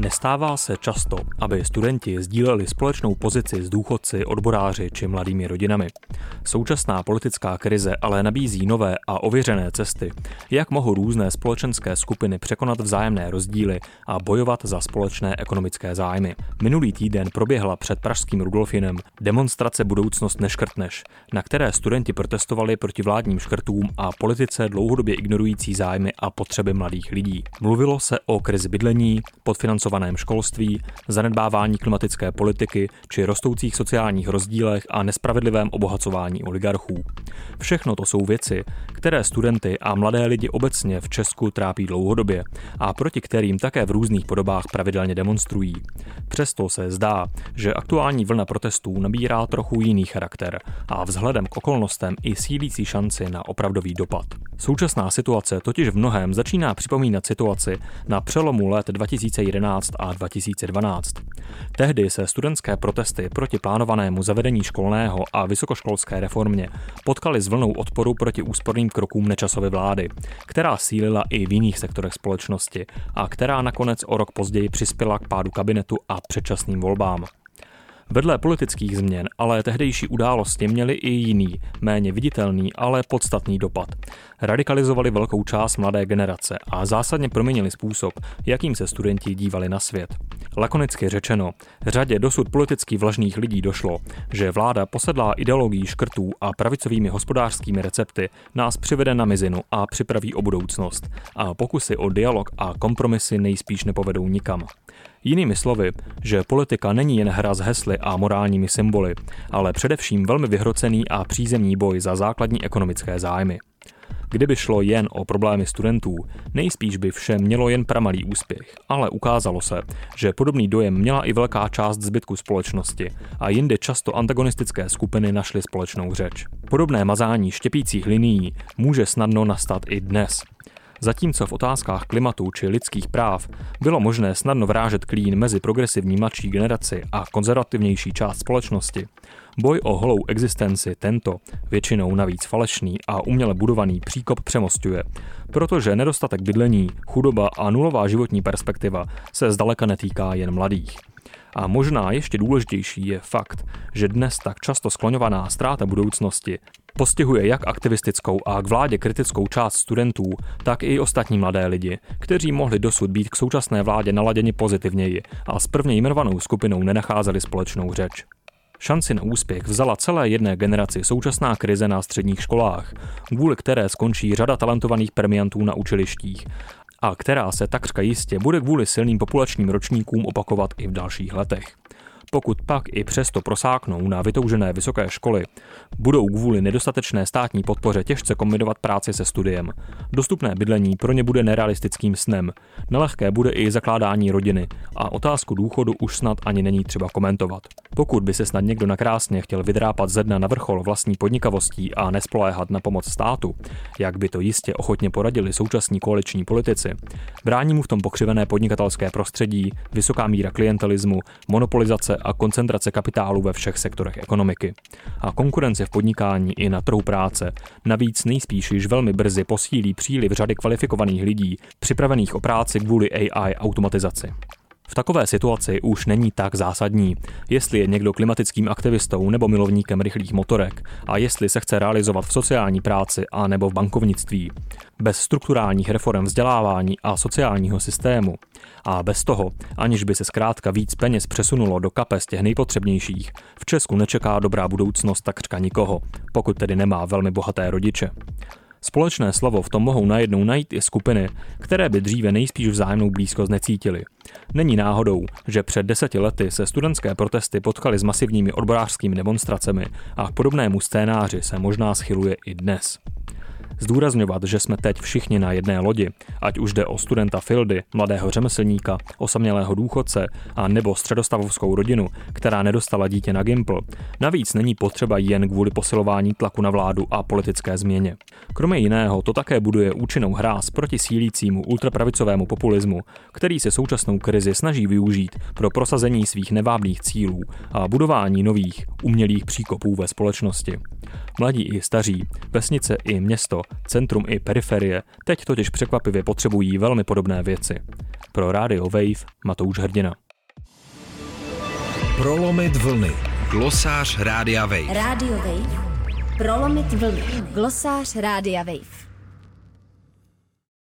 Nestává se často, aby studenti sdíleli společnou pozici s důchodci, odboráři či mladými rodinami. Současná politická krize ale nabízí nové a ověřené cesty, jak mohou různé společenské skupiny překonat vzájemné rozdíly a bojovat za společné ekonomické zájmy. Minulý týden proběhla před pražským Rudolfinem demonstrace Budoucnost neškrtneš, na které studenti protestovali proti vládním škrtům a politice dlouhodobě ignorující zájmy a potřeby mladých lidí. Mluvilo se o krizi bydlení, podfinancování podfinancovaném školství, zanedbávání klimatické politiky či rostoucích sociálních rozdílech a nespravedlivém obohacování oligarchů. Všechno to jsou věci, které studenty a mladé lidi obecně v Česku trápí dlouhodobě a proti kterým také v různých podobách pravidelně demonstrují. Přesto se zdá, že aktuální vlna protestů nabírá trochu jiný charakter a vzhledem k okolnostem i sílící šanci na opravdový dopad. Současná situace totiž v mnohem začíná připomínat situaci na přelomu let 2011 a 2012. Tehdy se studentské protesty proti plánovanému zavedení školného a vysokoškolské reformě potkaly s vlnou odporu proti úsporným krokům nečasové vlády, která sílila i v jiných sektorech společnosti a která nakonec o rok později přispěla k pádu kabinetu a předčasným volbám. Vedle politických změn ale tehdejší události měly i jiný, méně viditelný, ale podstatný dopad. Radikalizovali velkou část mladé generace a zásadně proměnili způsob, jakým se studenti dívali na svět. Lakonicky řečeno, řadě dosud politicky vlažných lidí došlo, že vláda posedlá ideologií škrtů a pravicovými hospodářskými recepty nás přivede na mizinu a připraví o budoucnost. A pokusy o dialog a kompromisy nejspíš nepovedou nikam. Jinými slovy, že politika není jen hra s hesly a morálními symboly, ale především velmi vyhrocený a přízemní boj za základní ekonomické zájmy. Kdyby šlo jen o problémy studentů, nejspíš by vše mělo jen pramalý úspěch, ale ukázalo se, že podobný dojem měla i velká část zbytku společnosti a jinde často antagonistické skupiny našly společnou řeč. Podobné mazání štěpících linií může snadno nastat i dnes. Zatímco v otázkách klimatu či lidských práv bylo možné snadno vrážet klín mezi progresivní mladší generaci a konzervativnější část společnosti, boj o holou existenci tento, většinou navíc falešný a uměle budovaný příkop přemostuje, protože nedostatek bydlení, chudoba a nulová životní perspektiva se zdaleka netýká jen mladých. A možná ještě důležitější je fakt, že dnes tak často skloňovaná ztráta budoucnosti postihuje jak aktivistickou a k vládě kritickou část studentů, tak i ostatní mladé lidi, kteří mohli dosud být k současné vládě naladěni pozitivněji a s prvně jmenovanou skupinou nenacházeli společnou řeč. Šanci na úspěch vzala celé jedné generaci současná krize na středních školách, kvůli které skončí řada talentovaných premiantů na učilištích a která se takřka jistě bude kvůli silným populačním ročníkům opakovat i v dalších letech. Pokud pak i přesto prosáknou na vytoužené vysoké školy, budou kvůli nedostatečné státní podpoře těžce kombinovat práci se studiem. Dostupné bydlení pro ně bude nerealistickým snem. Nelehké bude i zakládání rodiny a otázku důchodu už snad ani není třeba komentovat. Pokud by se snad někdo nakrásně chtěl vydrápat ze dna na vrchol vlastní podnikavostí a nespoléhat na pomoc státu, jak by to jistě ochotně poradili současní koaliční politici, brání mu v tom pokřivené podnikatelské prostředí, vysoká míra klientelismu, monopolizace a koncentrace kapitálu ve všech sektorech ekonomiky. A konkurence v podnikání i na trhu práce navíc nejspíš již velmi brzy posílí příliv řady kvalifikovaných lidí, připravených o práci kvůli AI automatizaci. V takové situaci už není tak zásadní, jestli je někdo klimatickým aktivistou nebo milovníkem rychlých motorek a jestli se chce realizovat v sociální práci a nebo v bankovnictví. Bez strukturálních reform vzdělávání a sociálního systému a bez toho, aniž by se zkrátka víc peněz přesunulo do kapes těch nejpotřebnějších, v Česku nečeká dobrá budoucnost takřka nikoho, pokud tedy nemá velmi bohaté rodiče. Společné slovo v tom mohou najednou najít i skupiny, které by dříve nejspíš vzájemnou blízkost necítily. Není náhodou, že před deseti lety se studentské protesty potkaly s masivními odborářskými demonstracemi a k podobnému scénáři se možná schyluje i dnes. Zdůrazňovat, že jsme teď všichni na jedné lodi, ať už jde o studenta Fildy, mladého řemeslníka, osamělého důchodce a nebo středostavovskou rodinu, která nedostala dítě na Gimpl, navíc není potřeba jen kvůli posilování tlaku na vládu a politické změně. Kromě jiného to také buduje účinnou hráz proti sílícímu ultrapravicovému populismu, který se současnou krizi snaží využít pro prosazení svých nevábných cílů a budování nových, umělých příkopů ve společnosti. Mladí i staří, vesnice i město, centrum i periferie teď totiž překvapivě potřebují velmi podobné věci. Pro rádio Wave Matouš Hrdina. Prolomit vlny. Glosář Rádia Wave. Rádio Wave. Prolomit vlny. Glosář Rádia Wave.